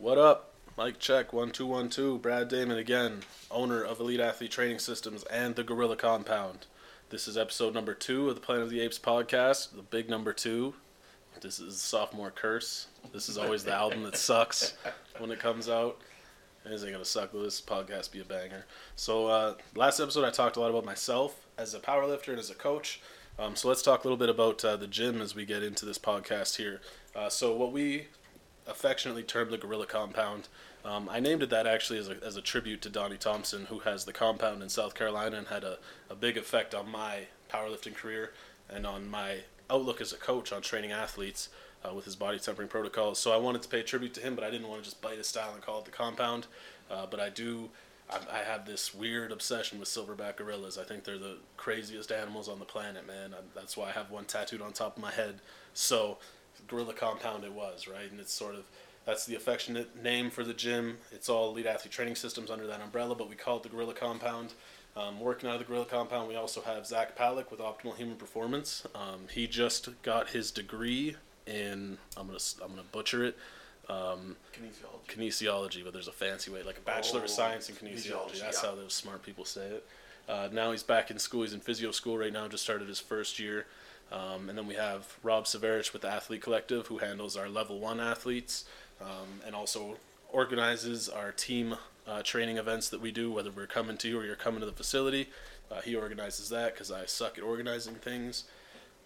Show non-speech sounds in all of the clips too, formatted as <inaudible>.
What up? Mike check one two one two. Brad Damon again, owner of Elite Athlete Training Systems and the Gorilla Compound. This is episode number two of the Planet of the Apes podcast, the big number two. This is sophomore curse. This is always the album that sucks when it comes out. It isn't gonna suck, but this podcast be a banger. So uh, last episode I talked a lot about myself as a powerlifter and as a coach. Um, so let's talk a little bit about uh, the gym as we get into this podcast here. Uh, so what we affectionately termed the Gorilla Compound. Um, I named it that actually as a, as a tribute to Donnie Thompson, who has the compound in South Carolina and had a, a big effect on my powerlifting career and on my outlook as a coach on training athletes uh, with his body tempering protocols. So I wanted to pay tribute to him, but I didn't want to just bite his style and call it the compound. Uh, but I do. I, I have this weird obsession with silverback gorillas. I think they're the craziest animals on the planet, man. I, that's why I have one tattooed on top of my head. So Gorilla Compound it was, right? And it's sort of that's the affectionate name for the gym. It's all Elite Athlete Training Systems under that umbrella, but we call it the Gorilla Compound. Um, working out of the Gorilla Compound, we also have Zach Palick with Optimal Human Performance. Um, he just got his degree in I'm gonna I'm gonna butcher it. Um, Kinesiology. kinesiology, but there's a fancy way, like a Bachelor Oh, of Science in kinesiology. kinesiology, That's yeah. how those smart people say it. Uh, now he's back in school. He's in physio school right now. Just started his first year. Um, and then we have Rob Severich with the Athlete Collective, who handles our level one athletes um, and also organizes our team uh, training events that we do, whether we're coming to you or you're coming to the facility. Uh, he organizes that because I suck at organizing things.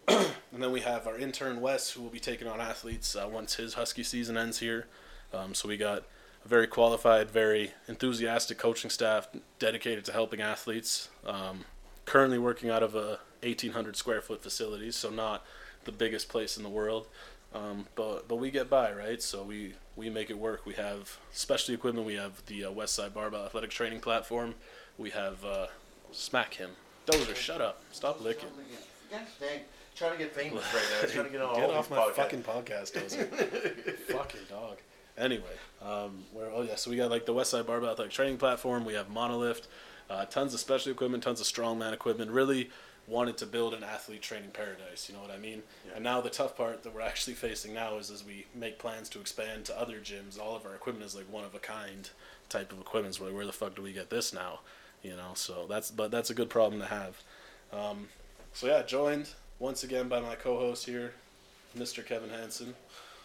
<clears throat> And then we have our intern Wes, who will be taking on athletes uh, once his Husky season ends here. Um, so we got a very qualified, very enthusiastic coaching staff dedicated to helping athletes. Um, currently working out of a 1,800 square foot facilities, so not the biggest place in the world. Um, but but we get by, right? So we we make it work. We have specialty equipment. We have the uh, Westside Barbell Athletic Training Platform. We have uh, smack him. Dozer, shut up. Stop licking. Dang. Trying to get famous right now. <laughs> Trying to get on Get off my fucking podcast, Dozer. <laughs> fucking dog. Anyway, um, where oh yeah, so we got like the Westside Barbell Athletic Training Platform. We have Monolift, uh, tons of specialty equipment, tons of strongman equipment. Really wanted to build an athlete training paradise. You know what I mean? Yeah. And now the tough part that we're actually facing now is as we make plans to expand to other gyms. All of our equipment is like one of a kind type of equipment. So like, where the fuck do we get this now? You know, so that's but that's a good problem to have. Um, so yeah, joined once again by my co-host here, Mr. Kevin Hansen.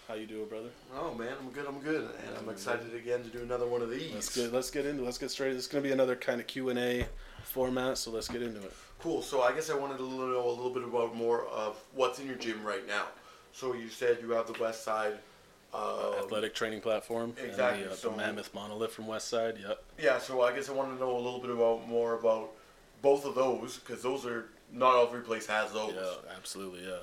How you doing, brother? Oh man, I'm good. I'm good, and I'm excited again to do another one of these. Let's get let's get into let's get straight. Is gonna be another kind of Q and A format, so let's get into it. Cool. So I guess I wanted to know a little bit about more of what's in your gym right now. So you said you have the Westside. Uh, Athletic training platform exactly, and the, uh, so- the Mammoth Monolith from Westside. Yep. Yeah. So I guess I want to know a little bit about more about both of those because those are not every place has those. Yeah, absolutely. Yeah.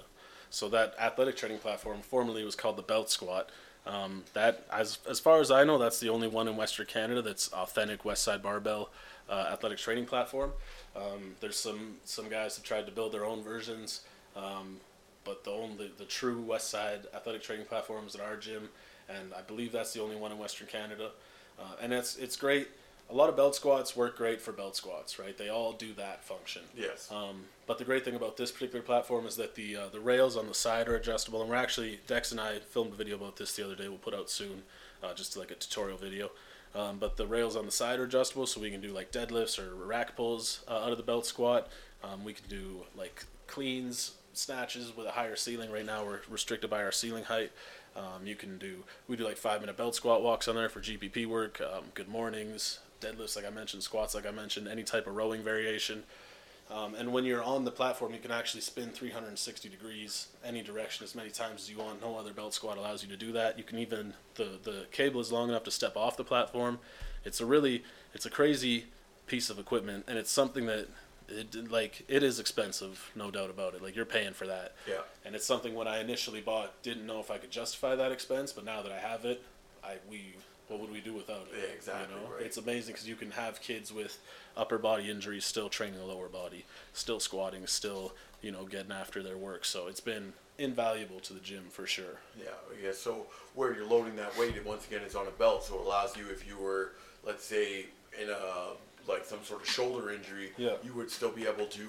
So that athletic training platform formerly was called the Belt Squat. Um, that, as as far as I know, that's the only one in Western Canada that's authentic Westside barbell uh, athletic training platform. Um, there's some some guys have tried to build their own versions, um, but the only the true Westside athletic training platform is at our gym, and I believe that's the only one in Western Canada. Uh, and it's it's great. A lot of belt squats work great for belt squats, right? They all do that function. Yes. Um, but the great thing about this particular platform is that the uh, the rails on the side are adjustable, and we're actually Dex and I filmed a video about this the other day. We'll put out soon, uh, just like a tutorial video. Um, but the rails on the side are adjustable, so we can do like deadlifts or rack pulls uh, out of the belt squat. Um, we can do like cleans, snatches with a higher ceiling. Right now, we're restricted by our ceiling height. Um, you can do we do like five minute belt squat walks on there for GPP work. Um, good mornings, deadlifts like I mentioned, squats like I mentioned, any type of rowing variation. Um, and when you're on the platform, you can actually spin 360 degrees any direction as many times as you want. No other belt squat allows you to do that. You can even the the cable is long enough to step off the platform. It's a really it's a crazy piece of equipment, and it's something that it like it is expensive, no doubt about it. Like you're paying for that. Yeah. And it's something when I initially bought, didn't know if I could justify that expense, but now that I have it, I we what would we do without it? Yeah, exactly, You know? right. It's amazing because you can have kids with upper body injuries still training the lower body, still squatting, still you know getting after their work. So it's been invaluable to the gym for sure. Yeah, yeah. So where you're loading that weight, and once again, it's on a belt, so it allows you, if you were, let's say, in a like some sort of shoulder injury, Yeah. you would still be able to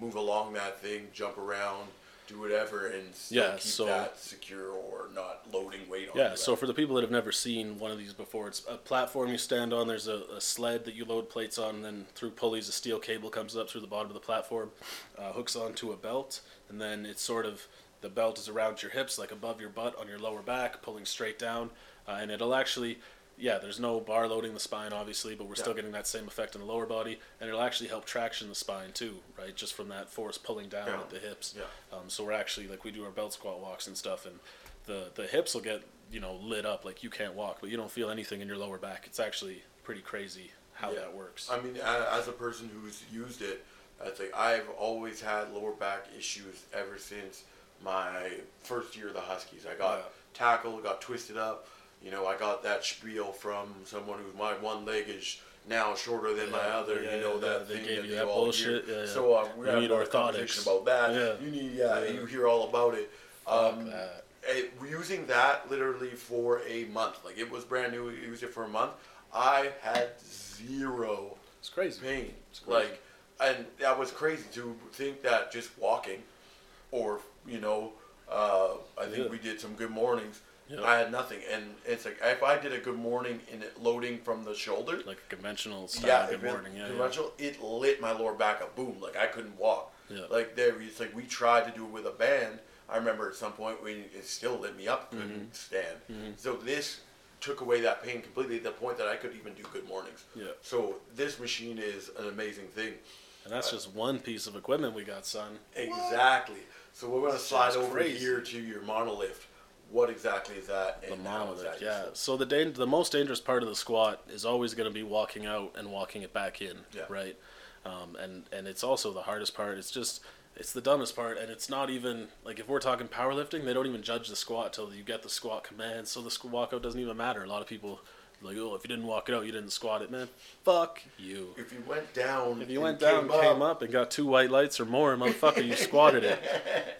move along that thing, jump around, do whatever and still Yeah, keep so- that secure or not loading weight on Yeah, so for the people that have never seen one of these before, it's a platform you stand on. There's a, a sled that you load plates on, and then through pulleys, a steel cable comes up through the bottom of the platform, uh, hooks onto a belt, and then it's sort of the belt is around your hips, like above your butt on your lower back, pulling straight down, uh, and it'll actually. Yeah, there's no bar loading the spine, obviously, but we're still getting that same effect in the lower body, and it'll actually help traction the spine too, right? Just from that force pulling down Yeah. at the hips. Yeah. Um, so we're actually like we do our belt squat walks and stuff, and the the hips will get you know lit up like you can't walk, but you don't feel anything in your lower back. It's actually pretty crazy how Yeah. that works. I mean, as a person who's used it, it's like I've always had lower back issues ever since my first year of the Huskies. I got Yeah. tackled, got twisted up. You know, I got that spiel from someone who my one leg is now shorter than my other. yeah, you know yeah, that they thing gave that you that bullshit, hear. yeah, yeah. So uh, we You need orthotics. conversation about that. Yeah. You need, yeah, Yeah. you hear all about it. Um, that. it, using that literally for a month, like it was brand new. We used it for a month. I had zero It's crazy. pain. It's crazy. Like, and that was crazy to think that just walking, or you know, uh, I think Yeah. we did some good mornings. Yeah. I had nothing, and it's like if I did a good morning in it loading from the shoulder, Like a conventional style. yeah, good morning. Yeah, yeah. conventional, it lit my lower back up. Boom, like I couldn't walk. Yeah. Like there, it's like we tried to do it with a band. I remember at some point when it still lit me up. Couldn't Mm-hmm. stand. So this took away that pain completely. To the point that I could even do good mornings. Yeah. So this machine is an amazing thing. And that's just one piece of equipment we got, son. Exactly. So we're gonna slide over crazy. here to your monolift. What exactly is that? The and how is monolith, yeah. So the dan- the most dangerous part of the squat is always going to be walking out and walking it back in, Yeah. right? Um, and and it's also the hardest part. It's just it's the dumbest part, and it's not even like if we're talking powerlifting, they don't even judge the squat till you get the squat command. So the squ- walkout doesn't even matter. A lot of people like, oh, if you didn't walk it out, you didn't squat it, man. Fuck you. If you went down, If you went down, came up, and got two white lights or more, motherfucker, you squatted it. <laughs>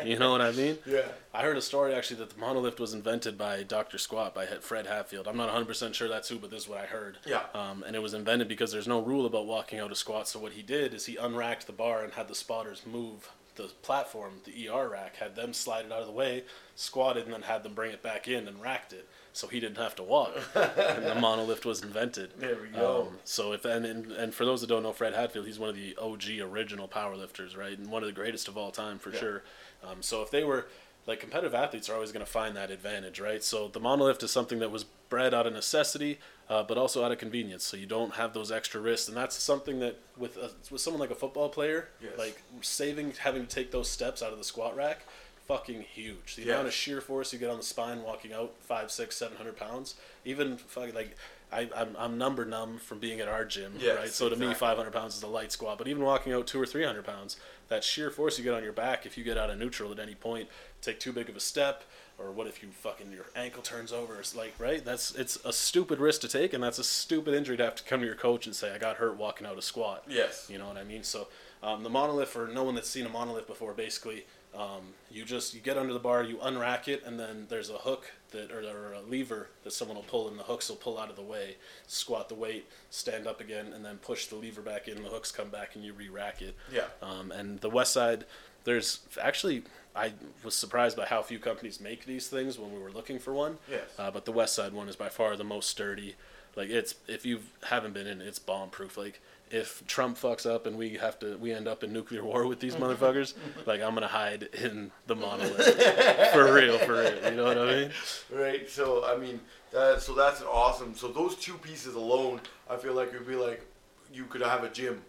You know what I mean? Yeah. I heard a story actually that the monolift was invented by Dr. Squat by Fred Hatfield. I'm not 100% sure that's who, but this is what I heard. Yeah. Um, and it was invented because there's no rule about walking out a squat. So what he did is he unracked the bar and had the spotters move the platform, the ER rack, had them slide it out of the way, squatted, and then had them bring it back in and racked it. So he didn't have to walk. <laughs> and the monolift was invented. There we go. Um, so if and, and and for those that don't know Fred Hatfield, he's one of the OG original powerlifters, right, and one of the greatest of all time for Yeah. sure. Um, so if they were like competitive athletes are always going to find that advantage, right? So the monolift is something that was bred out of necessity, uh, but also out of convenience. So you don't have those extra risks, and that's something that with a, with someone like a football player, Yes. like saving having to take those steps out of the squat rack. Fucking huge. The Yes. amount of sheer force you get on the spine walking out five, six, seven hundred pounds. Even fucking like I, I'm, I'm number numb from being at our gym, Yes, right? So to me, 500 pounds is a light squat. But even walking out two or 300 pounds, that sheer force you get on your back, if you get out of neutral at any point, take too big of a step, or what if you fucking your ankle turns over? It's like right. That's it's a stupid risk to take, and that's a stupid injury to have to come to your coach and say I got hurt walking out a squat. Yes. You know what I mean? So um, the monolith, for no one that's seen a monolith before, basically, um, you just you get under the bar, you unrack it, and then there's a hook that or, or a lever that someone will pull, and the hooks will pull out of the way. Squat the weight, stand up again, and then push the lever back in. The hooks come back, and you re-rack it. Yeah. Um, and the west side, there's actually I was surprised by how few companies make these things when we were looking for one. Yes. Uh, but the west side one is by far the most sturdy. Like it's if you haven't been in, it's bomb proof. Like if Trump fucks up and we have to, we end up in nuclear war with these motherfuckers. <laughs> like I'm gonna hide in the monolith for real, for real. You know what I mean? Right. So I mean, that, so that's an awesome. So those two pieces alone, I feel like it would be like you could have a gym,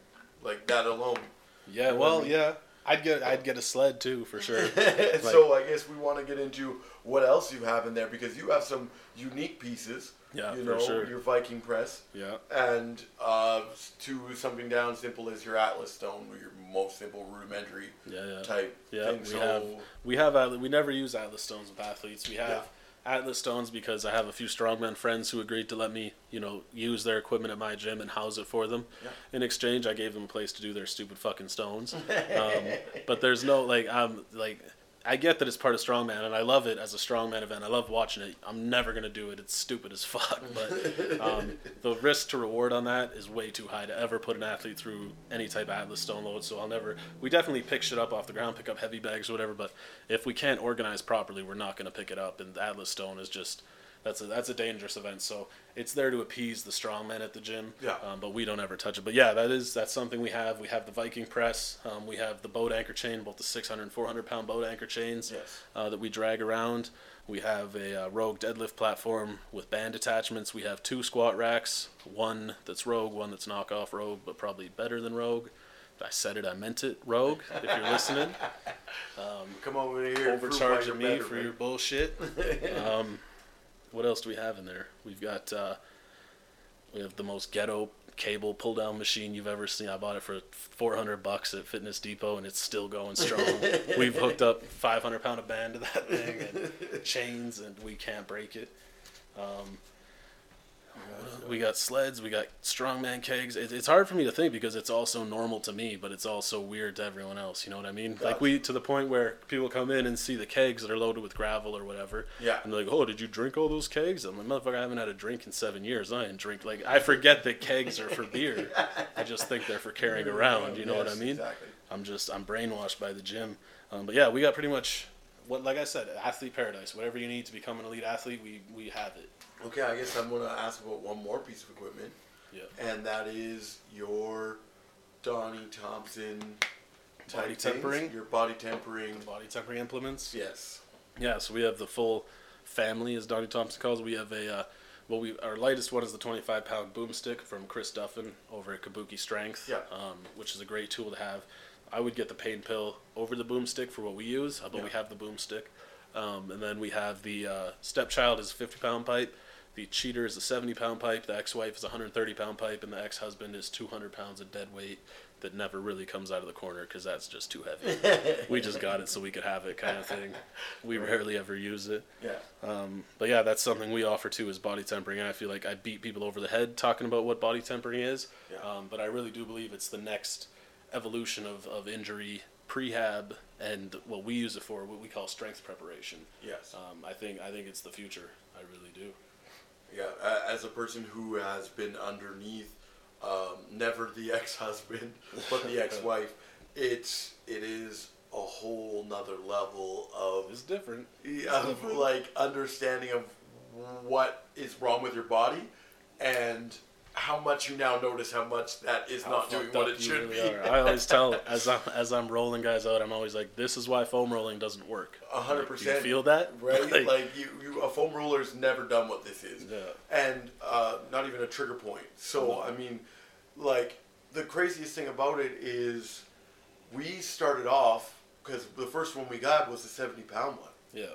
like that alone. Yeah. Well, yeah. I'd get, I'd get a sled too for sure. <laughs> so I guess we want to get into what else you have in there because you have some unique pieces. Yeah, you for know, sure. your Viking press. Yeah. And uh, to something down simple as your Atlas stone, your most simple rudimentary Yeah. Yeah. type Yeah, thing. we so have we have Atlas, we never use Atlas stones with athletes. We have Yeah. Atlas stones because I have a few strongman friends who agreed to let me, you know, use their equipment at my gym and house it for them. Yeah. In exchange, I gave them a place to do their stupid fucking stones. <laughs> um, but there's no like I'm like I get that it's part of strongman, and I love it as a strongman event. I love watching it. I'm never gonna do it. It's stupid as fuck. <laughs> But um, the risk to reward on that is way too high to ever put an athlete through any type of Atlas stone load. So I'll never. We definitely pick shit up off the ground, pick up heavy bags or whatever. But if we can't organize properly, we're not gonna pick it up. And Atlas stone is just that's a that's a dangerous event. So it's there to appease the strong men at the gym. Yeah. Um, but we don't ever touch it. But yeah, that is that's something we have. We have the Viking press. Um, we have the boat anchor chain, both the 600 and 400 pound boat anchor chains Yes. uh, that we drag around. We have a uh, Rogue deadlift platform with band attachments. We have two squat racks, one that's Rogue, one that's knockoff Rogue, but probably better than Rogue. I said it, I meant it, Rogue. If you're <laughs> listening, Come over here. and prove why overcharging me better, for man. your bullshit. <laughs> um, what else do we have in there? We've got uh, we have the most ghetto cable pull down machine you've ever seen. I bought it for 400 bucks at Fitness Depot, and it's still going strong. <laughs> We've hooked up 500 pound of band to that thing and chains, and we can't break it. Um, we got sleds, we got strongman kegs. It, it's hard for me to think because it's also normal to me, but it's also weird to everyone else. You know what I mean? Like we to the point where people come in and see the kegs that are loaded with gravel or whatever. Yeah. And they're like, "Oh, did you drink all those kegs?" I'm like, "Motherfucker, I haven't had a drink in seven years. I didn't drink like I forget that kegs are for beer. I just think they're for carrying around. You know what I mean? Exactly. I'm just I'm brainwashed by the gym. Um, but yeah, we got pretty much what, like I said, athlete paradise. Whatever you need to become an elite athlete, we we have it. Okay, I guess I'm gonna ask about one more piece of equipment, Yeah. and that is your Donnie Thompson type Body things, tempering? Your body tempering. Body tempering implements. Yes. Yeah, so we have the full family, as Donnie Thompson calls. it. We have a, uh, well, we our lightest one is the 25 pound boomstick from Chris Duffin over at Kabuki Strength, Yeah. um, which is a great tool to have. I would get the pain pill over the boomstick for what we use, uh, but we have the boomstick. Um, and then we have the uh, stepchild is a 50 pound pipe. The cheater is a 70 pound pipe. The ex wife is a 130 pound pipe. And the ex husband is 200 pounds of dead weight that never really comes out of the corner because that's just too heavy. <laughs> we just got it so we could have it, kind of thing. We rarely ever use it. Yeah. Um, but yeah, that's something we offer too is body tempering, and I feel like I beat people over the head talking about what body tempering is. Yeah. Um, but I really do believe it's the next evolution of, of injury prehab and what we use it for, what we call strength preparation. Yes. Um, I think I think it's the future. I really do. Yeah, as a person who has been underneath, um, never the <laughs> ex-husband, but the ex-wife, it's it is a whole nother level of It's different. of like understanding of what is wrong with your body, and how much you now notice how much that is How not doing what it should really be. are. I always tell as I'm as I'm rolling guys out, I'm always like, "This is why foam rolling doesn't work." A hundred like, percent. Feel that, right? <laughs> Like, you, you, a foam roller's never done what this is, Yeah. and uh, not even a trigger point. So No. I mean, like the craziest thing about it is, we started off because the first one we got was the seventy pound one, yeah.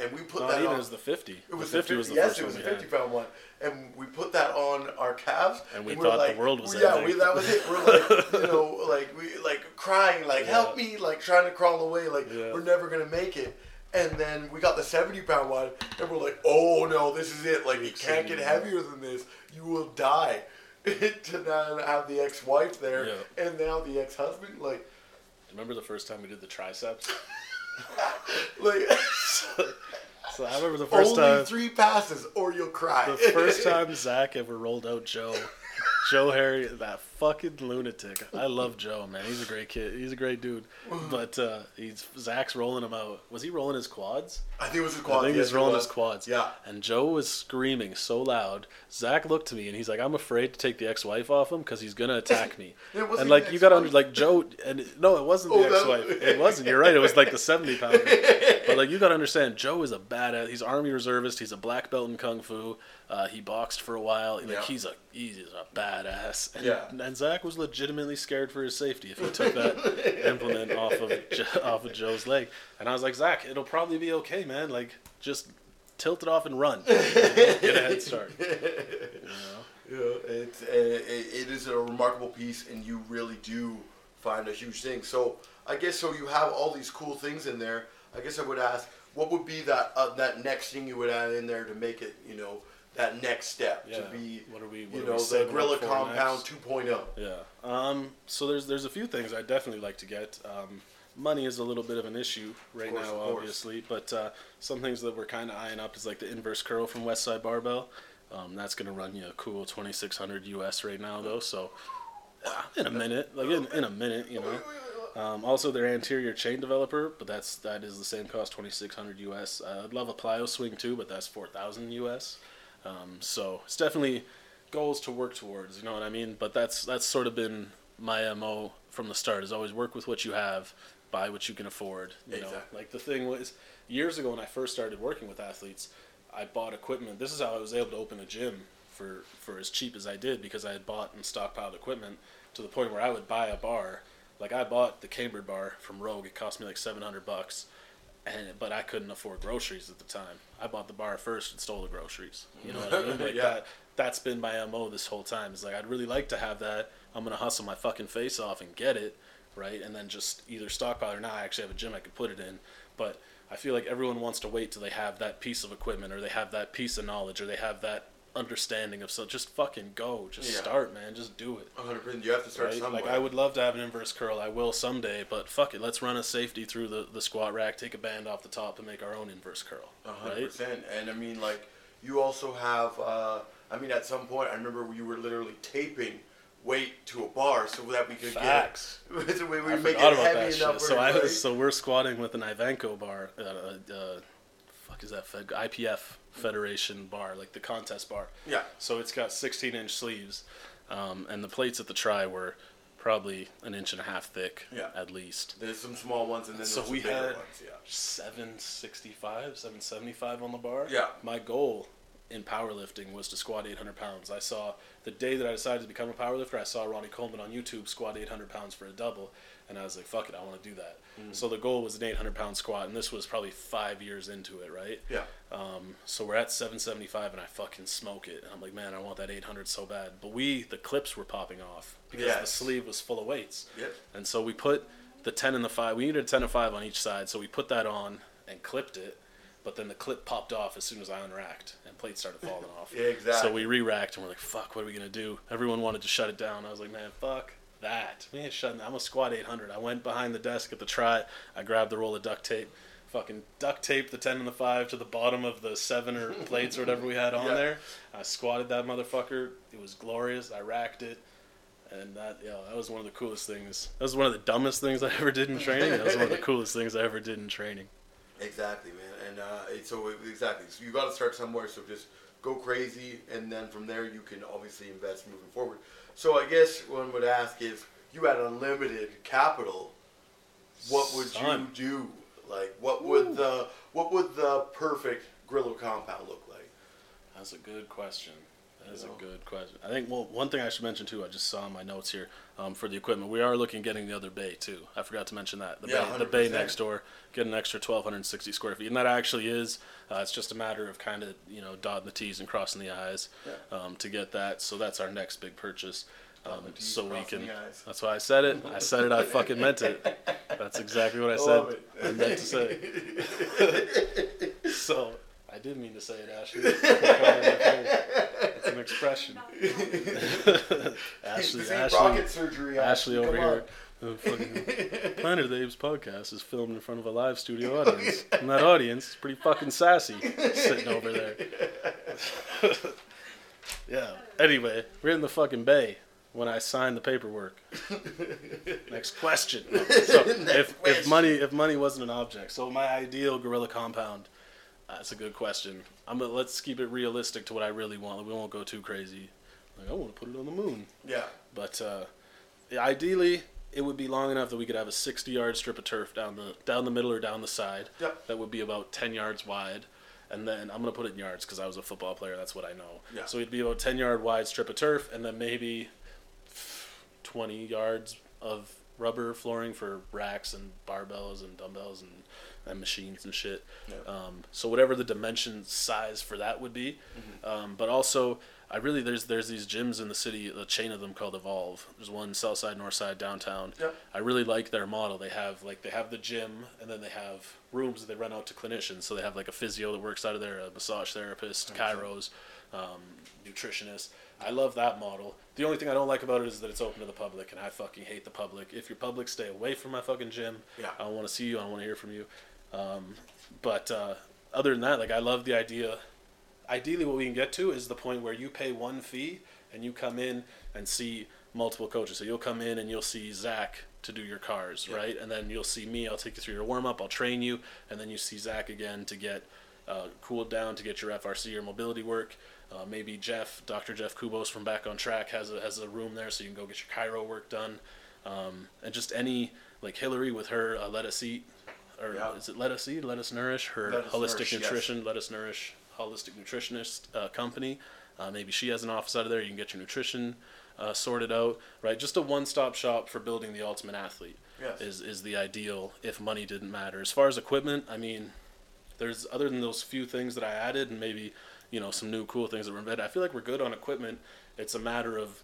And we put Not that even on. as the 50. it was the 50 50, was the yes, first it was the fifty pound one, and we put that on our calves, And we thought the like, world was yeah, we, that was it. We're like, you know, <laughs> like we like crying, like Yeah. help me, like trying to crawl away, like Yeah. we're never gonna make it. And then we got the 70 pound one, and we're like, oh no, this is it. Like, it can't get heavier than this. You will die. <laughs> to now have the ex wife there, Yeah. and now the ex husband, like, Remember the first time we did the triceps? <laughs> like <laughs> So I remember the first only time. three passes or you'll cry. The first <laughs> time Zach ever rolled out Joe, Joe Harry, that fucking lunatic. I love Joe, man. He's a great kid. He's a great dude. But uh, he's Zach's rolling him out. Was he rolling his quads? I think it was his I think yes, he's rolling was. his quads. Yeah. And Joe was screaming so loud. Zach looked to me and he's like, "I'm afraid to take the ex-wife off him because he's gonna attack me." <laughs> It wasn't and like you got to under like Joe and no, it wasn't the Oh, ex-wife. <laughs> It wasn't. You're right. It was like the 70 pounder. <laughs> But like you got to understand, Joe is a badass. He's army reservist. He's a black belt in kung fu. Uh, he boxed for a while. Like Yeah. he's a he's a badass. And, Yeah. and Zach was legitimately scared for his safety if he took that <laughs> implement off of off of Joe's leg. And I was like, Zach, it'll probably be okay, man. Like just tilt it off and run. Get a head start. <laughs> You know? Yeah, it's uh, it, it is a remarkable piece, and you really do find a huge thing. So I guess so. You have all these cool things in there. I guess I would ask, what would be that uh, that next thing you would add in there to make it, you know, that next step Yeah. to be, What are we? What you know, the Gorilla Compound next? 2.0. Yeah. Um, so there's there's a few things I definitely like to get. Um, money is a little bit of an issue right course, now, obviously. But uh, some things that we're kind of eyeing up is like the inverse curl from Westside Barbell. Um, that's gonna run you a cool 2600 US right now, though. So uh, in a minute, like in, in a minute, you know. Um, also, their anterior chain developer, but that's that is the same cost, 2600 US. Uh, I'd love a plyo swing too, but that's 4000 US. Um, so it's definitely goals to work towards. You know what I mean? But that's that's sort of been my mo from the start. Is always work with what you have, buy what you can afford. You know, like the thing was years ago when I first started working with athletes, I bought equipment. This is how I was able to open a gym for for as cheap as I did because I had bought and stockpiled equipment to the point where I would buy a bar. Like I bought the Camber bar from Rogue. It cost me like seven hundred bucks, and but I couldn't afford groceries at the time. I bought the bar first and stole the groceries. You know what I mean? <laughs> Like Yeah. that. That's been my mo this whole time. Is like I'd really like to have that. I'm gonna hustle my fucking face off and get it right, and then just either stockpile or not. I actually have a gym I could put it in, but I feel like everyone wants to wait till they have that piece of equipment or they have that piece of knowledge or they have that understanding of so just fucking go just Yeah. start man just do it 100%. You have to start right somewhere. like i would love to have an inverse curl i will someday but fuck it let's run a safety through the, the squat rack take a band off the top and make our own inverse curl A hundred right. And I mean, like, you also have. Uh, I mean, at some point, I remember you were literally taping weight to a bar so that we could Facts. get. <laughs> so we, we I make it about heavy enough. So I was, so we're squatting with an Ivanko bar, uh, uh, uh, fuck is that Fed, IPF Federation bar, like the contest bar. Yeah. So it's got 16 inch sleeves, um, and the plates at the try were probably an inch and a half thick, Yeah. at least. There's some small ones and then So we had ones. Yeah. 765, 775 on the bar. Yeah. My goal in powerlifting was to squat 800 pounds. I saw the day that I decided to become a powerlifter, I saw Ronnie Coleman on YouTube squat 800 pounds for a double, and I was like, fuck it, I want to do that. Mm. So the goal was an 800 pound squat, and this was probably five years into it, right? Yeah. Um, so we're at 775, and I fucking smoke it. And I'm like, man, I want that 800 so bad. But we, the clips were popping off because the sleeve was full of weights. Yep. And so we put the 10 and the 5. We needed a 10 and 5 on each side, so we put that on and clipped it. But then the clip popped off as soon as I unracked, and plates started falling off. Yeah, <laughs> exactly. So we re-racked, and we're like, "Fuck, what are we gonna do?" Everyone wanted to shut it down. I was like, "Man, fuck that. Ain't shutting. I'm gonna squat 800." I went behind the desk at the try. I grabbed the roll of duct tape, fucking duct taped the 10 and the 5 to the bottom of the seven or <laughs> plates or whatever we had on Yeah. there. I squatted that motherfucker. It was glorious. I racked it. And that, yeah, that was one of the coolest things. That was one of the dumbest things I ever did in training. That was one of the <laughs> coolest things I ever did in training. Exactly, man. And uh, so exactly, so you got to start somewhere. So just go crazy, and then from there you can obviously invest moving forward. So I guess one would ask if you had unlimited capital. What would Son. you do? Like, what would the what would the perfect Gorilla compound look like? That's a good question. That is You know? a good question. I think well, one thing I should mention too. I just saw in my notes here um, for the equipment. We are looking at getting the other bay too. I forgot to mention that the Yeah, bay, the bay next door, get an extra twelve hundred and sixty square feet, and that actually is. Uh, it's just a matter of kind of you know dotting the t's and crossing the i's Yeah. um, to get that. So that's our next big purchase. Um, so we can. That's why I said it. I said it. I fucking meant it. That's exactly what I said. it. I meant to say. <laughs> <laughs> so I did mean to say it, Ashley. It's an expression. <laughs> Ashley, This ain't Ashley, rocket surgery. Ashley over Come here. The fucking <laughs> Planet of the Apes podcast is filmed in front of a live studio <laughs> audience, and that audience is pretty fucking sassy, sitting over there. yeah. Anyway, we're in the fucking bay when I signed the paperwork. Next question. So if, if money if money wasn't an object, so my ideal gorilla compound. That's a good question. I'm gonna let's keep it realistic to what I really want. We won't go too crazy. Like I want to put it on the moon. Yeah. But uh, ideally, it would be long enough that we could have a 60-yard strip of turf down the down the middle or down the side. Yep. That would be about 10 yards wide, and then I'm gonna put it in yards because I was a football player. That's what I know. Yeah. So it'd be about 10 yard wide strip of turf, and then maybe 20 yards of rubber flooring for racks and barbells and dumbbells and, and machines and shit. Yeah. Um, so whatever the dimension size for that would be, um, but also I really there's there's these gyms in the city, a chain of them called Evolve. There's one south side, north side, downtown. Yep. I really like their model. They have like they have the gym and then they have rooms that they rent out to clinicians. So they have like a physio that works out of there, a massage therapist, chiros, um, nutritionists. I love that model. The only thing I don't like about it is that it's open to the public, and I fucking hate the public. If you're public, stay away from my fucking gym. Yeah. I don't want to see you. I don't want to hear from you. Um, but uh, other than that, like I love the idea. Ideally, what we can get to is the point where you pay one fee and you come in and see multiple coaches. So you'll come in and you'll see Zach to do your cars, Yeah. right? And then you'll see me. I'll take you through your warm up. I'll train you, and then you see Zach again to get uh, cooled down to get your FRC or mobility work. Uh, maybe Jeff, Dr. Jeff Kubos from Back on Track has a has a room there, so you can go get your chiro work done, um, and just any like Hillary with her uh, Let Us Eat, or Yeah. is it Let Us Eat, Let Us Nourish, her Let holistic Nourish, yes. nutrition, Let Us Nourish holistic nutritionist uh, company. Uh, maybe she has an office out of there. You can get your nutrition uh, sorted out, right? Just a one-stop shop for building the ultimate athlete Yes. is is the ideal. If money didn't matter, as far as equipment, I mean, there's other than those few things that I added, and maybe you know some new cool things that were invented. I feel like we're good on equipment. It's a matter of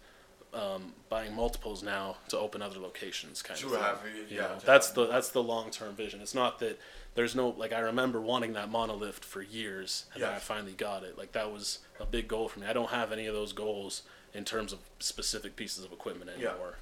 um, buying multiples now to open other locations, kind To of. thing. have, You yeah, know, that's the that's the long term vision. It's not that there's no like I remember wanting that monolith for years, and then I finally got it. Like that was a big goal for me. I don't have any of those goals in terms of specific pieces of equipment Yeah. anymore.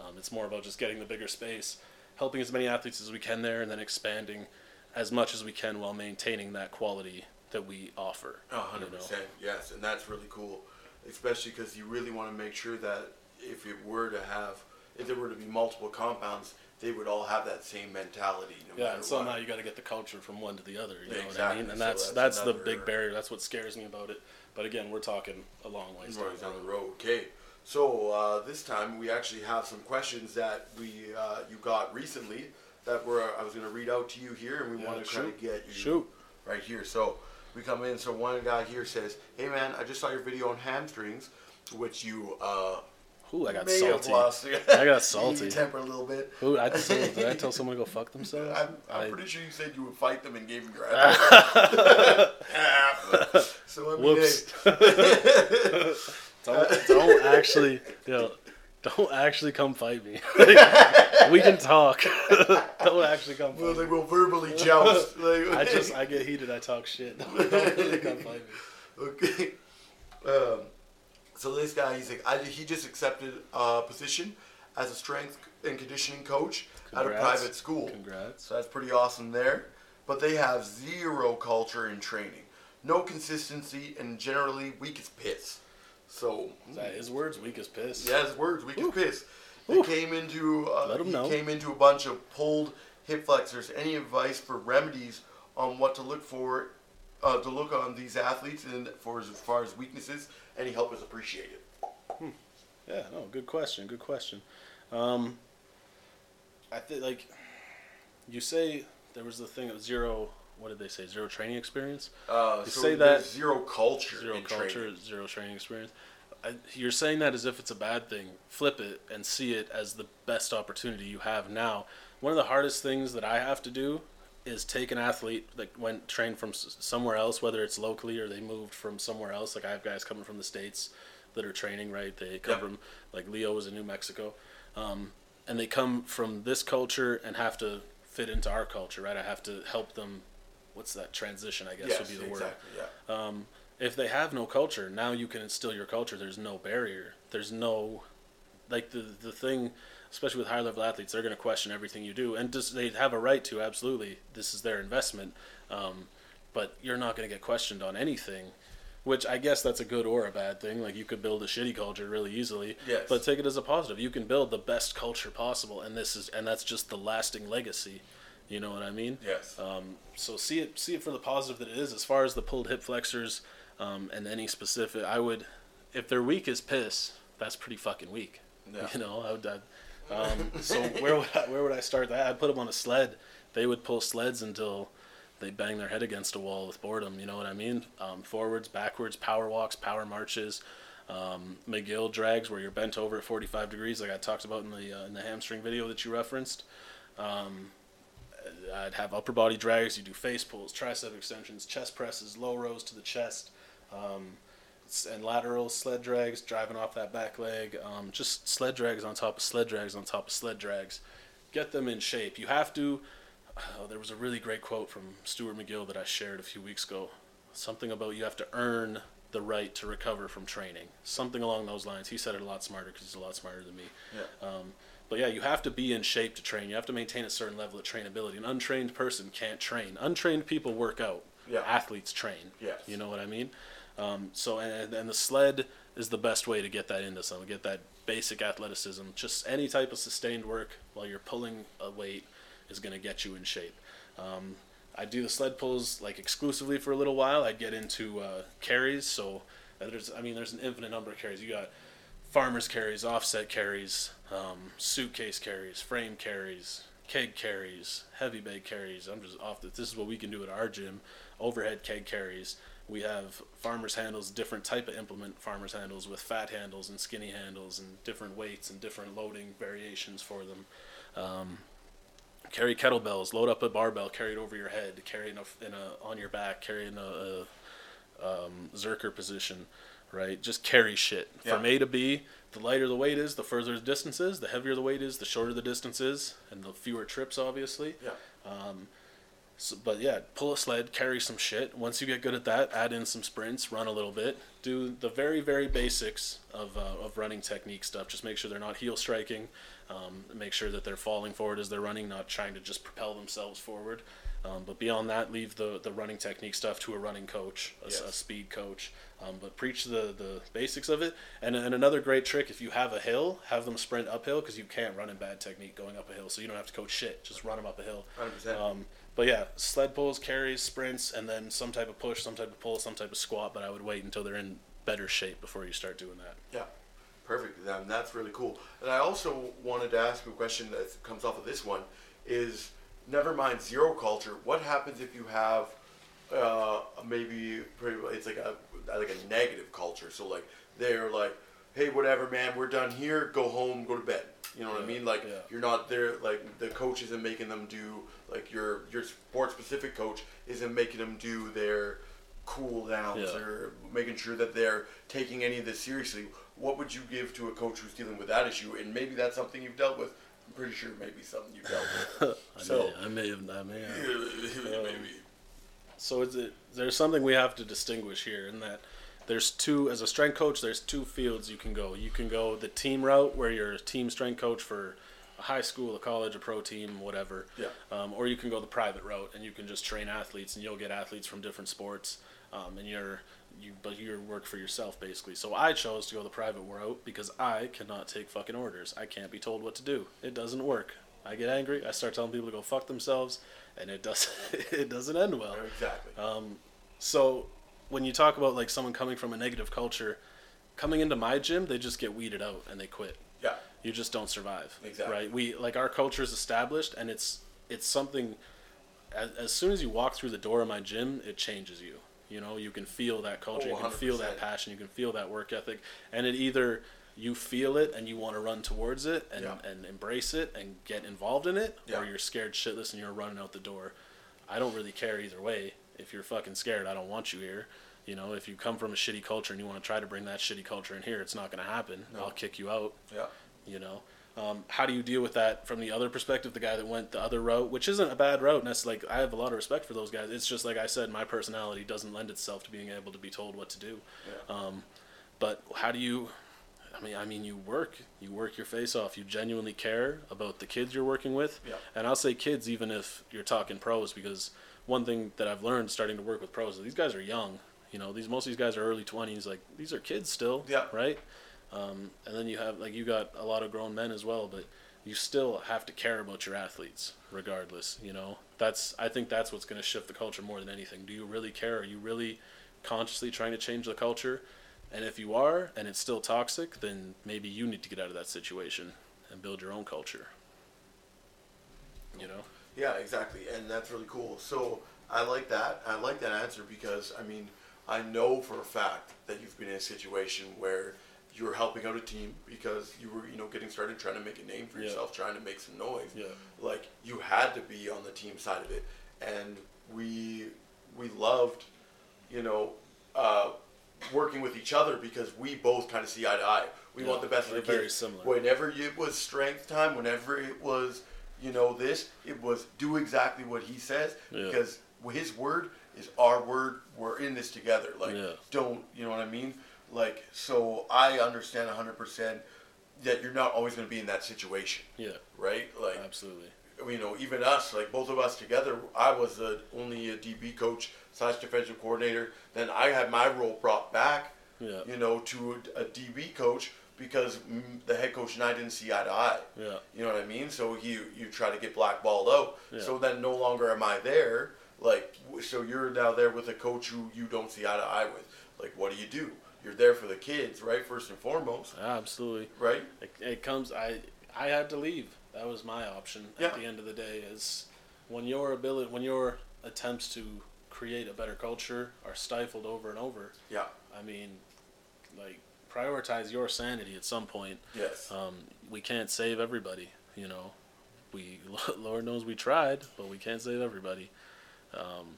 Um, it's more about just getting the bigger space, helping as many athletes as we can there, and then expanding as much as we can while maintaining that quality that we offer. Hundred you know? percent, yes, and that's really cool, especially because you really want to make sure that if it were to have, if there were to be multiple compounds, they would all have that same mentality. No Yeah, and somehow what. you got to get the culture from one to the other. You know what I Exactly, mean? And so that's that's that's, the big barrier. That's what scares me about it. But again, we're talking a long ways. Right down the road. Okay, so uh, this time we actually have some questions that we uh, you got recently that were I was going to read out to you here, and we Yeah, want to of shoot. get you Shoot. right here. So we come in. So one guy here says, "Hey man, I just saw your video on hamstrings, which you uh, Ooh, I got may salty. <laughs> I got salty. temper a little bit. Ooh, I told, did I <laughs> tell someone to go fuck themselves? I'm, I'm I- pretty sure you said you would fight them and gave them your <laughs> address. so I mean, Whoops. don't, don't actually, you know, don't actually come fight me. <laughs> we can talk. <laughs> don't actually come well, fight they me. will verbally joust. <laughs> Like, I just, I get heated. I talk shit. Don't, don't really come fight me. Okay. Um, so this guy, he's like, I, he just accepted a position as a strength and conditioning coach at a private school. Congrats. So that's pretty awesome there. But they have zero culture in training, no consistency, and generally weak as piss. So his words? Weak as piss. yeah, his words, weak as piss. They Ooh. came into uh, Let 'em he know. came into a bunch of pulled hip flexors. Any advice for remedies on what to look for, uh, to look on these athletes and for as far as weaknesses? Any help is appreciated. Yeah, no, good question. Good question. Um, I think like you say there was the thing of zero. What did they say? Zero training experience. Uh, You so say that- zero culture. Zero culture. training. Zero training experience. I, you're saying that as if it's a bad thing. Flip it and see it as the best opportunity you have now. One of the hardest things that I have to do is take an athlete that went trained from somewhere else, whether it's locally or they moved from somewhere else. Like I have guys coming from the states that are training, right? They come Yeah. from like Leo was in New Mexico, um, and they come from this culture and have to fit into our culture, right? I have to help them. What's that transition? I guess Yes, would be the word. Yeah. um, if they have no culture, now you can instill your culture. There's no barrier. There's no, like the the thing, especially with high level athletes, they're going to question everything you do, and just they have a right to. Absolutely, this is their investment. Um, but you're not going to get questioned on anything, which I guess that's a good or a bad thing. Like you could build a shitty culture really easily, Yes. but take it as a positive. You can build the best culture possible, and this is and that's just the lasting legacy. You know what I mean? Yes. Um, so see it see it for the positive that it is. As far as the pulled hip flexors um, and any specific, I would, if they're weak as piss, that's pretty fucking weak. Yeah. <laughs> You know, I would. I'd, um, so where would I, where would I start that? I'd put them on a sled. They would pull sleds until they bang their head against a wall with boredom. You know what I mean? Um, forwards, backwards, power walks, power marches. Um, McGill drags where you're bent over at 45 degrees, like I talked about in the uh, in the hamstring video that you referenced. Um, I'd have upper body drags. You do face pulls, tricep extensions, chest presses, low rows to the chest, um, and lateral sled drags, driving off that back leg. Um, just sled drags on top of sled drags on top of sled drags. Get them in shape. You have to. Oh, there was a really great quote from Stuart McGill that I shared a few weeks ago. Something about you have to earn the right to recover from training. Something along those lines. He said it a lot smarter because he's a lot smarter than me. Yeah. Um, but yeah, you have to be in shape to train. You have to maintain a certain level of trainability. An untrained person can't train. Untrained people work out. Yeah. Athletes train. Yes. You know what I mean? Um, so and, and the sled is the best way to get that into someone. Get that basic athleticism. Just any type of sustained work while you're pulling a weight is going to get you in shape. Um, I do the sled pulls like exclusively for a little while. I get into uh, carries. So there's, I mean, there's an infinite number of carries. You got farmers carries, offset carries, um, suitcase carries, frame carries, keg carries, heavy bag carries. I'm just off the. This is what we can do at our gym. Overhead keg carries. We have farmers handles, different type of implement farmers handles with fat handles and skinny handles and different weights and different loading variations for them. Um, carry kettlebells, load up a barbell, carry it over your head, carry in a, in a on your back, carry in a, a um, Zercher position, right? Just carry shit Yeah. from A to B. The lighter the weight is, the further the distance is. The heavier the weight is, the shorter the distance is, and the fewer trips, obviously. Yeah. Um, So, but yeah, pull a sled, carry some shit. Once you get good at that, add in some sprints, run a little bit, do the very very basics of uh, of running technique stuff. Just make sure they're not heel striking. Um, make sure that they're falling forward as they're running, not trying to just propel themselves forward. Um, but beyond that, leave the, the running technique stuff to a running coach, a, Yes. speed coach. Um, but preach the, the basics of it. And, and another great trick, if you have a hill, have them sprint uphill because you can't run in bad technique going up a hill. So you don't have to coach shit. Just run them up a hill. 100%. Um, but yeah, sled pulls, carries, sprints, and then some type of push, some type of pull, some type of squat. But I would wait until they're in better shape before you start doing that. Yeah, perfect. Then that's really cool. And I also wanted to ask a question that comes off of this one: is never mind zero culture. What happens if you have uh, maybe pretty, it's like a like a negative culture? So like they're like, hey, whatever, man, we're done here. Go home, go to bed. You know what I mean? Like yeah. you're not there. Like the coach isn't making them do like your your sport specific coach isn't making them do their cool downs Yeah. or making sure that they're taking any of this seriously. What would you give to a coach who's dealing with that issue? And maybe that's something you've dealt with. I'm pretty sure maybe something you've dealt with. <laughs> I, So- may, I may have, I may have. <laughs> maybe. So it's a, there's something we have to distinguish here in that there's two as a strength coach. There's two fields you can go. You can go the team route where you're a team strength coach for a high school, a college, a pro team, whatever. Yeah. Um, or you can go the private route and you can just train athletes and you'll get athletes from different sports. Um, and you're you but you work for yourself basically. So I chose to go the private route because I cannot take fucking orders. I can't be told what to do. It doesn't work. I get angry. I start telling people to go fuck themselves, and it does <laughs> it doesn't end well. Exactly. Um, So when you talk about like someone coming from a negative culture, coming into my gym, they just get weeded out and they quit. yeah. You just don't survive. Exactly. Right? We like our culture is established and it's it's something as, as soon as you walk through the door of my gym, it changes you. You know, you can feel that culture, Oh, you can feel that passion, you can feel that work ethic, and it either you feel it and you want to run towards it and, Yeah. and embrace it and get involved in it, Yeah. or you're scared shitless and you're running out the door. I don't really care either way. If you're fucking scared, I don't want you here. You know, if you come from a shitty culture and you want to try to bring that shitty culture in here, it's not going to happen. No. I'll kick you out Yeah. you know um, how do you deal with that from the other perspective the guy that went the other route which isn't a bad route and that's like i have a lot of respect for those guys. It's just like i said my personality doesn't lend itself to being able to be told what to do. Yeah. um, but how do you i mean i mean you work you work your face off. You genuinely care about the kids you're working with. Yeah. and i'll say kids even if you're talking pros because one thing that i've learned starting to work with pros is these guys are young. You know these most of these guys are early 20s like these are kids still Yeah. right um, and then you have like you got a lot of grown men as well, but you still have to care about your athletes regardless. You know, that's I think that's what's going to shift the culture more than anything. Do you really care? Are you really consciously trying to change the culture? And if you are, and it's still toxic, then maybe you need to get out of that situation and build your own culture. You know. Yeah, exactly, and that's really cool. So I like that. I like that answer because I mean, I know for a fact that you've been in a situation where you're helping out a team because you were, you know, getting started, trying to make a name for Yeah. yourself, trying to make some noise. Yeah. Like you had to be on the team side of it, and we we loved, you know, uh, working with each other because we both kind of see eye to eye. We Yeah, want the best for we're the very similar. Whenever it was strength time, whenever it was, you know, this, it was do exactly what he says because his word is our word. We're in this together. Like, don't you know what I mean? Like, so I understand hundred percent that you're not always going to be in that situation, Yeah, right? Like, absolutely. you know, even us, like both of us together, I was the only a DB coach slash defensive coordinator. Then I had my role brought back, Yeah, you know, to a, a DB coach because the head coach and I didn't see eye to eye. yeah, You know what I mean? So you you try to get blackballed out. Yeah. So then no longer am I there. Like so you're now there with a coach who you don't see eye to eye with. Like what do you do? You're there for the kids, right? First and foremost, absolutely. right? It, it comes. I I had to leave. That was my option Yeah. at the end of the day. Is when your ability, when your attempts to create a better culture are stifled over and over. Yeah. I mean, like prioritize your sanity at some point. Yes. Um, we can't save everybody. You know, we <laughs> Lord knows we tried, but we can't save everybody. Um,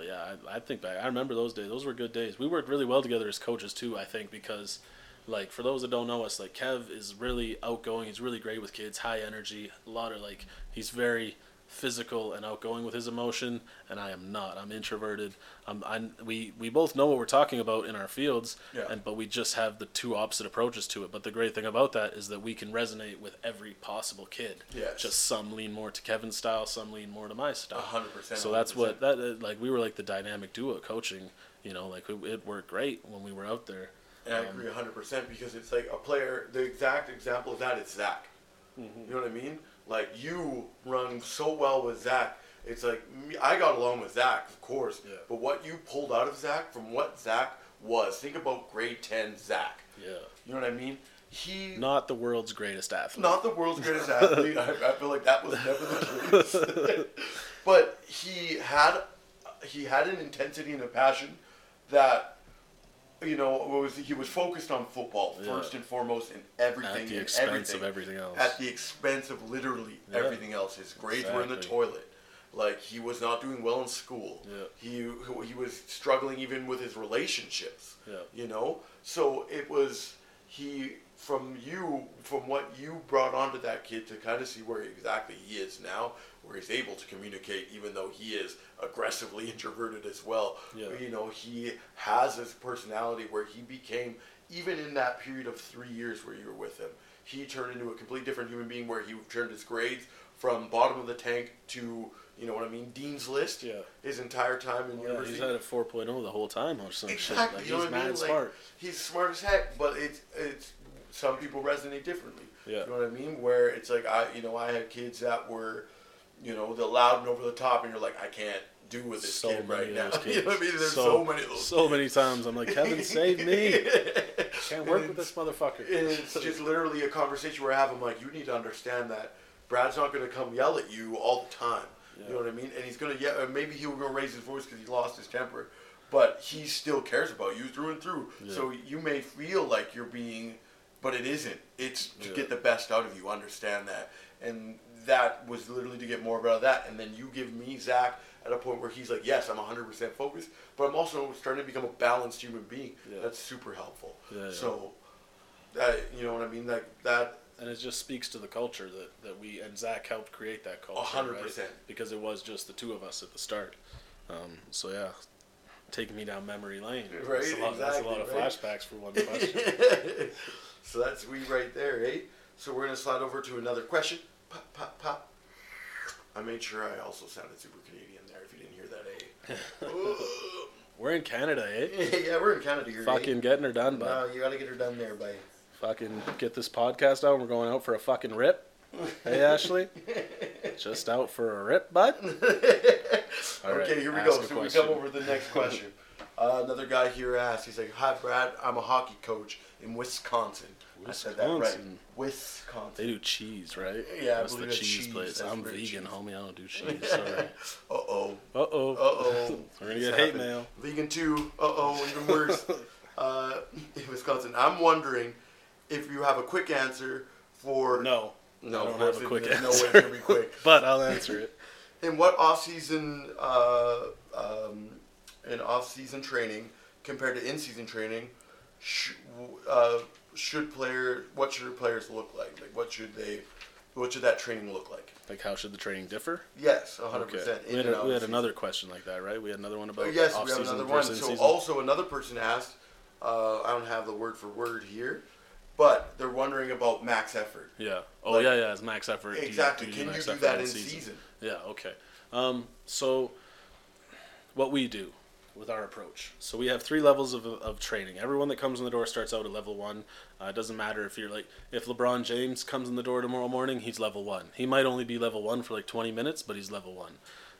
but yeah, I, I think back. I remember those days. Those were good days. We worked really well together as coaches too. I think because, like, for those that don't know us, like Kev is really outgoing. He's really great with kids. High energy. A lot of like he's very physical and outgoing with his emotion, and I am not. I'm introverted. I'm, I'm we we both know what we're talking about in our fields, Yeah. and but we just have the two opposite approaches to it. But the great thing about that is that we can resonate with every possible kid. Yes. Just some lean more to Kevin's style, some lean more to my style. A hundred percent. So that's what that uh, like we were like the dynamic duo coaching. You know, like it, it worked great when we were out there. And I Um, agree 100% because it's like a player, the exact example of that is Zach. Mm-hmm. You know what I mean? Like, you run so well with Zach. It's like, me, I got along with Zach, of course. Yeah. But what you pulled out of Zach from what Zach was, think about grade 10 Zach. Yeah. You know what I mean? He, not, Not the world's greatest athlete. Not the world's greatest <laughs> athlete. I, I feel like that was never the case. <laughs> but he had, he had an intensity and a passion that you know, was he was focused on football Yeah. first and foremost, and everything, at the expense everything, of everything else. at the expense of literally Yeah. everything else. His grades were in the toilet. Like he was not doing well in school. Yeah. He he was struggling even with his relationships. Yeah. You know, so it was he from you from what you brought onto that kid to kind of see where exactly he is now, where he's able to communicate, even though he is aggressively <laughs> introverted as well. Yeah. You know, he has this personality where he became even in that period of three years where you were with him, he turned into a completely different human being where he turned his grades from bottom of the tank to you know what I mean, Dean's List. Yeah. His entire time in yeah, university. he's had a 4.0 the whole time or some Exactly. shit. Like, you know he's what I mad mean? Like, smart. he's smart as heck, but it's it's some people resonate differently. Yeah. You know what I mean? Where it's like I you know I had kids that were, you know, the loud and over the top, and you're like I can't do with this so kid many right now. <laughs> you know what I mean? There's so, many of those. So many times I'm like, Kevin, save me. <laughs> Can't work with this motherfucker. It's just literally a conversation where I have him like, you need to understand that Brad's not going to come yell at you all the time. Yeah. You know what I mean? And he's going to yell. Maybe he'll go raise his voice because he lost his temper, but he still cares about you through and through. Yeah. So you may feel like you're being, but it isn't. It's to Yeah. get the best out of you. Understand that. And that was literally to get more out of that. And then you give me Zach at a point where he's like, yes, I'm 100% focused, but I'm also starting to become a balanced human being. Yeah. That's super helpful. Yeah. So, that you know what I mean? Like that. and it just speaks to the culture that, that we and Zach helped create that culture. A hundred right? percent. Because it was just the two of us at the start. Um, so yeah, taking me down memory lane. Right, That's a lot, that's a lot of right. flashbacks for one <laughs> question. So that's we right there, eh? So we're gonna slide over to another question. Pop, pop, pop. I made sure I also sounded super Canadian there. If you didn't hear that, eh? <laughs> We're in Canada, eh? <laughs> yeah, we're in Canada here. Fucking eh? getting her done, bud. No, you gotta get her done there, by. Fucking get this podcast out. We're going out for a fucking rip. Hey, <laughs> Ashley. Just out for a rip, bud. All right, okay, here we go. So we come over to the next question. Uh, another guy here asked, he's like, Hi, Brad. I'm a hockey coach in Wisconsin. I said that right. Wisconsin. Wisconsin. They do cheese, right? Yeah, I that's the believe it's cheese, cheese. place. I'm vegan, cheese- homie. I don't do <laughs> cheese. Sorry. Uh oh. Uh oh. Uh oh. <laughs> We're gonna get hate mail. Vegan too. Uh oh, even worse. <laughs> uh, in Wisconsin. I'm wondering if you have a quick answer for. No. No, I don't have a quick answer. No way it's gonna be quick. But I'll answer it. In what off-season, uh, um, in off-season training compared to in-season training, sh- uh, should player what should players look like? Like what should they what should that training look like? Like, how should the training differ? Yes, 100%. Okay. We had, a, we had another question like that, right? We had another one about season. yes, we have off-season another one. So in-season. also another person asked, uh, I don't have the word for word here, but they're wondering about max effort. Yeah. Oh Like- yeah, yeah. It's max effort. Do you- Exactly. do Can you do that in season? season? Yeah. Okay. Um, so, what we do with our approach. So we have three levels of, of training. Everyone that comes in the door starts out at level one. Uh, it doesn't matter if you're like if LeBron James comes in the door tomorrow morning, he's level one. He might only be level one for like 20 minutes, but he's level one.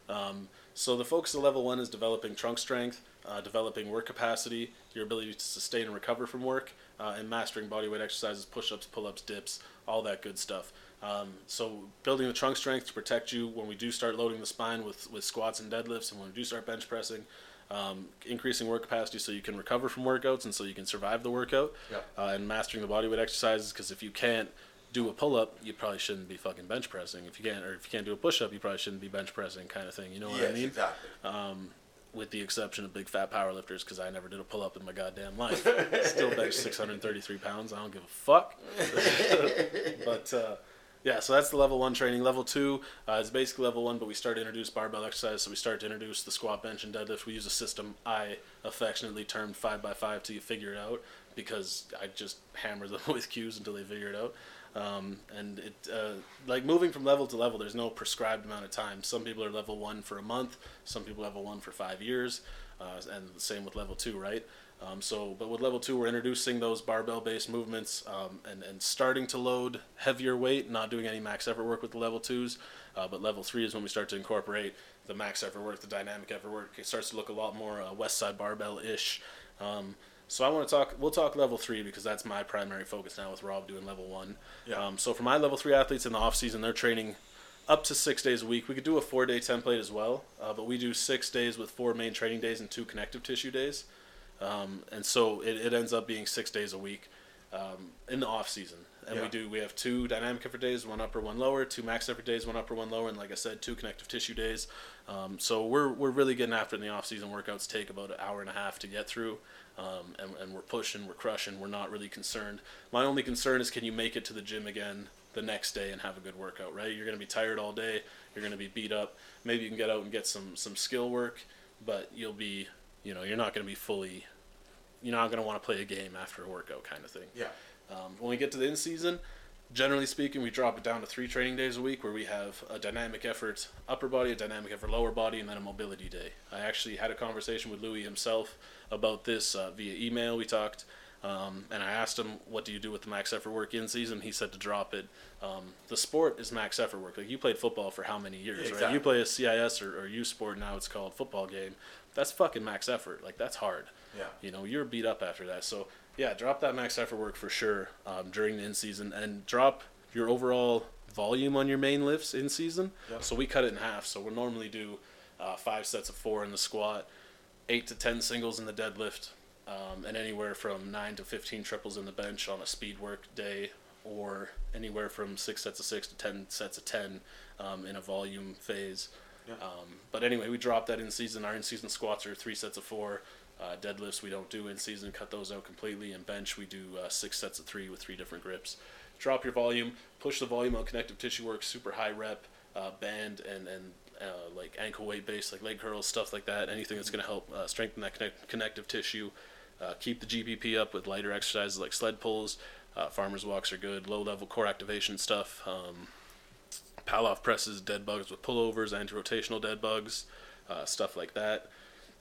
Um, so the focus of level one is developing trunk strength, uh, developing work capacity, your ability to sustain and recover from work, uh, and mastering bodyweight exercises, push-ups, pull-ups, dips, all that good stuff. Um, so building the trunk strength to protect you when we do start loading the spine with, with squats and deadlifts, and when we do start bench pressing, um, increasing work capacity so you can recover from workouts and so you can survive the workout, Yeah. uh, and mastering the bodyweight exercises. Because if you can't do a pull up, you probably shouldn't be fucking bench pressing. If you can't, or if you can't do a push up, you probably shouldn't be bench pressing, kind of thing. You know what yes, I mean? exactly. um, with the exception of big fat power lifters because I never did a pull up in my goddamn life. Still bench <laughs> 633 pounds. I don't give a fuck. <laughs> but uh, yeah, so that's the level one training. Level two uh, is basically level one, but we start to introduce barbell exercise. So we start to introduce the squat, bench, and deadlift. We use a system I affectionately termed five by five till you figure it out because I just hammer them <laughs> with cues until they figure it out. Um, and it uh, like moving from level to level, there's no prescribed amount of time. Some people are level one for a month, some people level one for five years, uh, and the same with level two, right? Um, so, but with level two, we're introducing those barbell-based movements um, and and starting to load heavier weight, not doing any max effort work with the level twos. Uh, but level three is when we start to incorporate the max effort work, the dynamic effort work. It starts to look a lot more uh, Westside barbell-ish. Um, so I want to talk. We'll talk level three because that's my primary focus now. With Rob doing level one. Yeah. Um, so for my level three athletes in the off season, they're training up to six days a week. We could do a four day template as well, uh, but we do six days with four main training days and two connective tissue days. Um, and so it, it ends up being six days a week um, in the off season. And we do we have two dynamic effort days, one upper, one lower, two max effort days, one upper, one lower, and like I said, two connective tissue days. Um, so we're we're really getting after it in the off season. Workouts take about an hour and a half to get through, um, and and we're pushing, we're crushing. We're not really concerned. My only concern is can you make it to the gym again the next day and have a good workout? Right? You're gonna be tired all day. You're gonna be beat up. Maybe you can get out and get some some skill work, but you'll be you know you're not gonna be fully. You're not gonna want to play a game after a workout, kind of thing. Yeah. Um, when we get to the in season, generally speaking, we drop it down to three training days a week where we have a dynamic effort upper body, a dynamic effort lower body, and then a mobility day. I actually had a conversation with Louie himself about this uh, via email. We talked, um, and I asked him, "What do you do with the max effort work in season?" He said to drop it. Um, the sport is max effort work. Like you played football for how many years, right? Exactly. You play a CIS or, or U sport now. It's called football game. That's fucking max effort. Like that's hard. Yeah. You know, you're beat up after that. So yeah, drop that max effort work for sure um, during the in season, and drop your overall volume on your main lifts in season. Yep. So we cut it in half. So we'll normally do uh, five sets of four in the squat, eight to ten singles in the deadlift, um, and anywhere from nine to fifteen triples in the bench on a speed work day, or anywhere from six sets of six to ten sets of ten um, in a volume phase. Yeah. Um, but anyway, we drop that in season. Our in season squats are three sets of four. Uh, deadlifts we don't do in season, cut those out completely. And bench we do uh, six sets of three with three different grips. Drop your volume, push the volume on connective tissue work, super high rep, uh, band, and and uh, like ankle weight base, like leg curls, stuff like that. Anything that's going to help uh, strengthen that connect- connective tissue. Uh, keep the GPP up with lighter exercises like sled pulls. Farmers walks are good. Low level core activation stuff. Um, Palloff presses, dead bugs with pullovers, anti-rotational dead bugs, uh, stuff like that,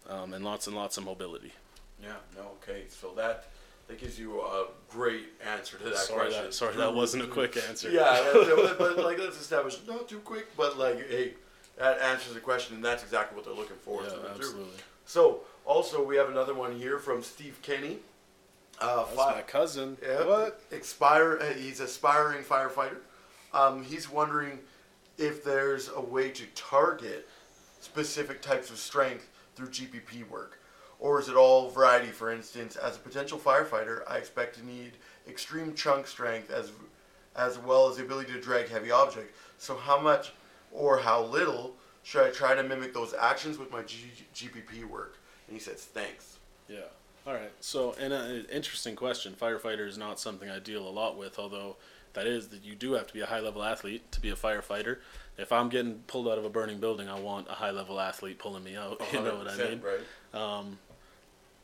um, and lots and lots of mobility. Yeah. No. Okay. So that that gives you a great answer to that sorry, question. that, sorry that wasn't a quick answer. Yeah, but like let's establish not too quick, but like hey, that answers the question, and that's exactly what they're looking for. Yeah, through. absolutely. So also we have another one here from Steve Kenny. Uh, That's fi- my cousin. Yeah. What? Expire. Uh, he's aspiring firefighter. Um, he's wondering if there's a way to target specific types of strength through GPP work, or is it all variety? For instance, as a potential firefighter, I expect to need extreme trunk strength as as well as the ability to drag heavy objects. So how much or how little should I try to mimic those actions with my G- GPP work? And he says, thanks. Yeah. All right. So, and an interesting question. Firefighter is not something I deal a lot with, although That is that you do have to be a high level athlete to be a firefighter. If I'm getting pulled out of a burning building, I want a high level athlete pulling me out. <laughs> You know what I mean? Right. Um,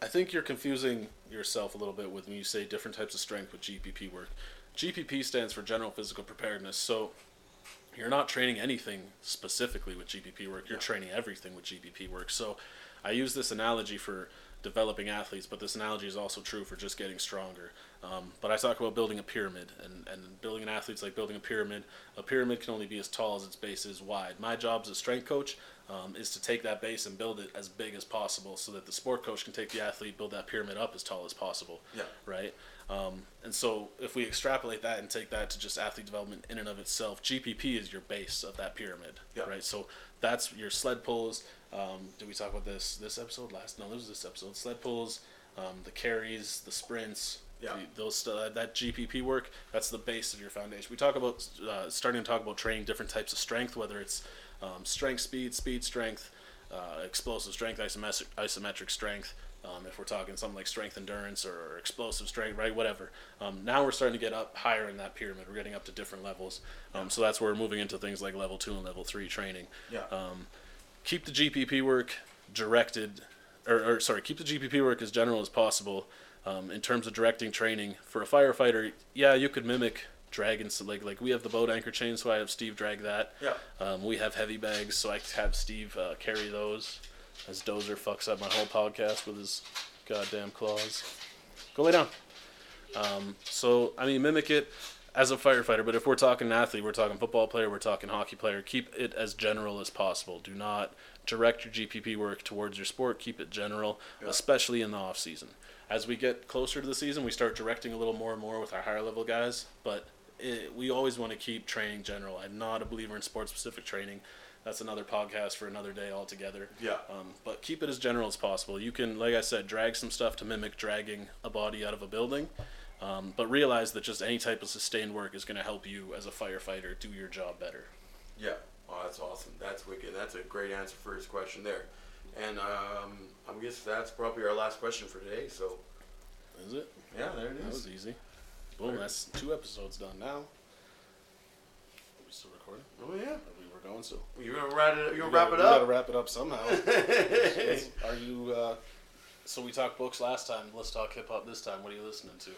I think you're confusing yourself a little bit with when you say different types of strength with GPP work. GPP stands for General Physical Preparedness. So you're not training anything specifically with GPP work. You're Yeah. training everything with GPP work. So I use this analogy for developing athletes, but this analogy is also true for just getting stronger. Um, but I talk about building a pyramid, and, and building an athlete's like building a pyramid. A pyramid can only be as tall as its base is wide. My job as a strength coach um, is to take that base and build it as big as possible so that the sport coach can take the athlete, build that pyramid up as tall as possible. Yeah. Right? Um, and so if we extrapolate that and take that to just athlete development in and of itself, GPP is your base of that pyramid. Yeah. Right? So that's your sled pulls. Um, did we talk about this this episode last? No, this was this episode. Sled pulls, um, the carries, the sprints, Yeah. the, those uh, that GPP work. That's the base of your foundation. We talk about uh, starting to talk about training different types of strength, whether it's um, strength, speed, speed, strength, uh, explosive strength, isometric, isometric strength. Um, if we're talking something like strength endurance or explosive strength, right? Whatever. Um, now we're starting to get up higher in that pyramid. We're getting up to different levels. Um, so that's where we're moving into things like level two and level three training. Yeah. Um, keep the GPP work directed, or, or sorry, keep the GPP work as general as possible. Um, in terms of directing training for a firefighter, yeah, you could mimic dragging. So like like we have the boat anchor chain, so I have Steve drag that. Yeah. Um, we have heavy bags, so I have Steve uh, carry those. As Dozer fucks up my whole podcast with his goddamn claws. Go lay down. Um, so I mean, mimic it as a firefighter. But if we're talking athlete, we're talking football player, we're talking hockey player. Keep it as general as possible. Do not direct your GPP work towards your sport. Keep it general, Yeah. especially in the off season. As we get closer to the season, we start directing a little more and more with our higher level guys. But it, we always want to keep training general. I'm not a believer in sport specific training. That's another podcast for another day altogether. Yeah. Um, but keep it as general as possible. You can, like I said, drag some stuff to mimic dragging a body out of a building. Um, but realize that just any type of sustained work is going to help you as a firefighter do your job better. Yeah. Oh, that's awesome. That's wicked. That's a great answer for his question there. And um, I guess that's probably our last question for today. So Is it? yeah, there it That was easy. Boom, Right. that's two episodes done now. Are we still recording? Oh yeah. Going still. You're gonna wrap it. You're gonna wrap gotta- it We gotta wrap it up somehow. <laughs> Let's- Are you? Uh, so we talked books last time. Let's talk hip hop this time. What are you listening to?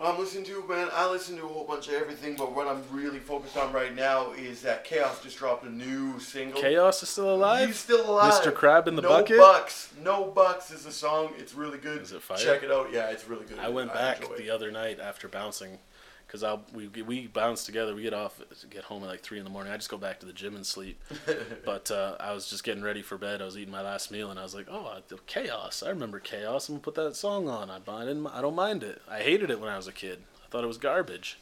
I'm listening to man. I listen to a whole bunch of everything, but what I'm really focused on right now is that K-os just dropped a new single. K-os is still alive. He's still alive. Mr. Crab in the Bucket. no bucket. bucks. No bucks is the song. It's really good. Is it fire? Check it out. Yeah, it's really good. I went back enjoy the other night after bouncing, cause I we we bounce together. We get off, get home at like three in the morning. I just go back to the gym and sleep. <laughs> but uh, I was just getting ready for bed. I was eating my last meal, and I was like, "Oh, K-os! I remember K-os. I'm gonna put that song on. I, I didn't. I don't mind it. I hated it when I was a kid. I thought it was garbage.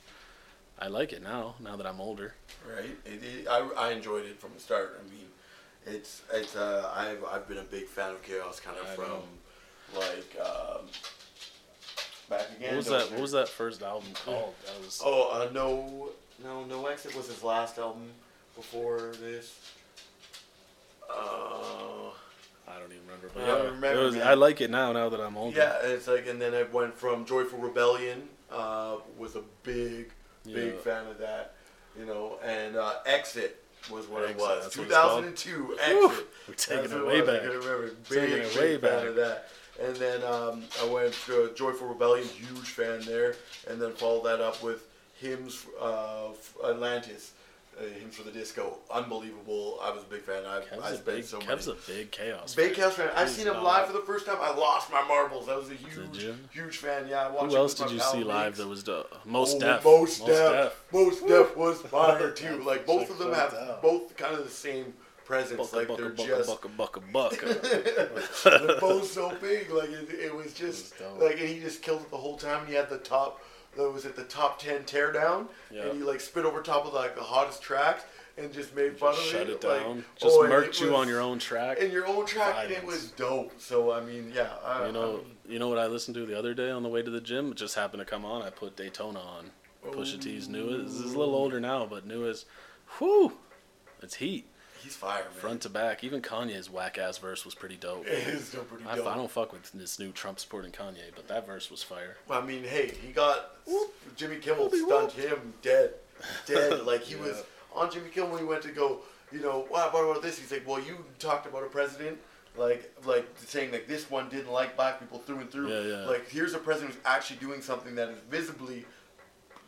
I like it now. Now that I'm older. right? It, it, I, I enjoyed it from the start. I mean, it's it's uh, I've I've been a big fan of K-os, kind of I from know. like um, back again. What was that? you? What was that first album called? That was. Oh, uh, no, no, no exit was his last album before this. Uh, I don't even remember. But I yeah, don't remember, was. I like it now. Now that I'm older. yeah, it's like, and then it went from Joyful Rebellion. Uh, was a big, big Yeah. fan of that, you know, and uh, Exit was what Exit, it was. that's what it's called? 2002 Exit. we're taking That's it way was, I back. can remember. Big, Taking it way back. of that. And then um, I went to Joyful Rebellion, huge fan there, and then followed that up with Hymns uh, Atlantis, uh, Hymns for the Disco. Unbelievable. I was a big fan. I, Kev's, I a spent big, so Kev's many. a big K-os. Big fan. K-os fan. I've He's seen him live for the first time. I lost my marbles. I was a huge, huge fan. Yeah, I watched Who else did you see live that was the most Oh, deaf? Most, deaf. Mos Def was <laughs> fire too. Like both Check of them have out. both kind of the same presence. Bucka, like bucka, they're bucka, just bucka, bucka, bucka. <laughs> they're so big. Like it, it was just It was like, and he just killed it the whole time. And he had the top. That was at the top ten teardown, Yeah. and he like spit over top of like the hottest tracks and just made fun of Shut it. it like, down. Oh, just oh, murked you was- on your own track. in your own track, and it was dope. So I mean, yeah, I, You know, I mean, you know what I listened to the other day on the way to the gym? It just happened to come on. I put Daytona on. Pusha oh. T's new. This is a little older now, but new is, whew, it's heat. He's fire, man. front to back. Even Kanye's whack ass verse was pretty dope. It is still pretty I, dope. I don't fuck with this new Trump supporting Kanye, but that verse was fire. Well, I mean, hey, he got Jimmy Kimmel stunned him dead, dead. <laughs> Like he was on Jimmy Kimmel. When he went to go, you know, what about this? He's like, well, you talked about a president, like, like saying like this one didn't like black people through and through. Yeah, yeah. Like here's a president who's actually doing something that is visibly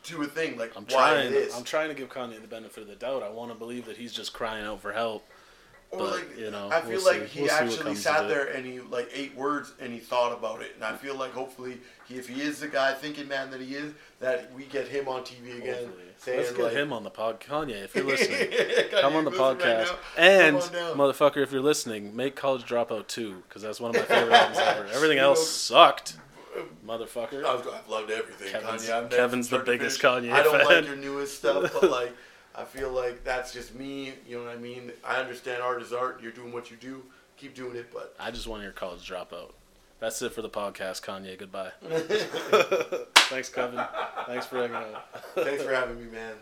to a thing. Like I'm why trying. this? I'm trying to give Kanye the benefit of the doubt. I want to believe that he's just crying out for help. Or but, like, you know, I feel we'll like see. he We'll actually sat there and he like ate words and he thought about it. And I feel like hopefully, he, if he is the guy thinking man that he is, that we get him on TV again Hopefully. saying Let's get like, him on the pod. Kanye, if you're <laughs> listening, Kanye, come on the listen right podcast. and Come on down. motherfucker, if you're listening, make College Dropout too, because that's one of my favorite albums ever. Everything else sucked, motherfucker. I've, I've loved everything. Kevin's- Kanye. Kevin's the biggest. Kanye I don't fan. like your newest stuff, <laughs> but like I feel like that's just me. You know what I mean? I understand art is art. You're doing what you do. Keep doing it, but I just want your College Dropout. That's it for the podcast, Kanye. Goodbye. <laughs> Thanks, Kevin. Thanks for hanging out. thanks for having me, man.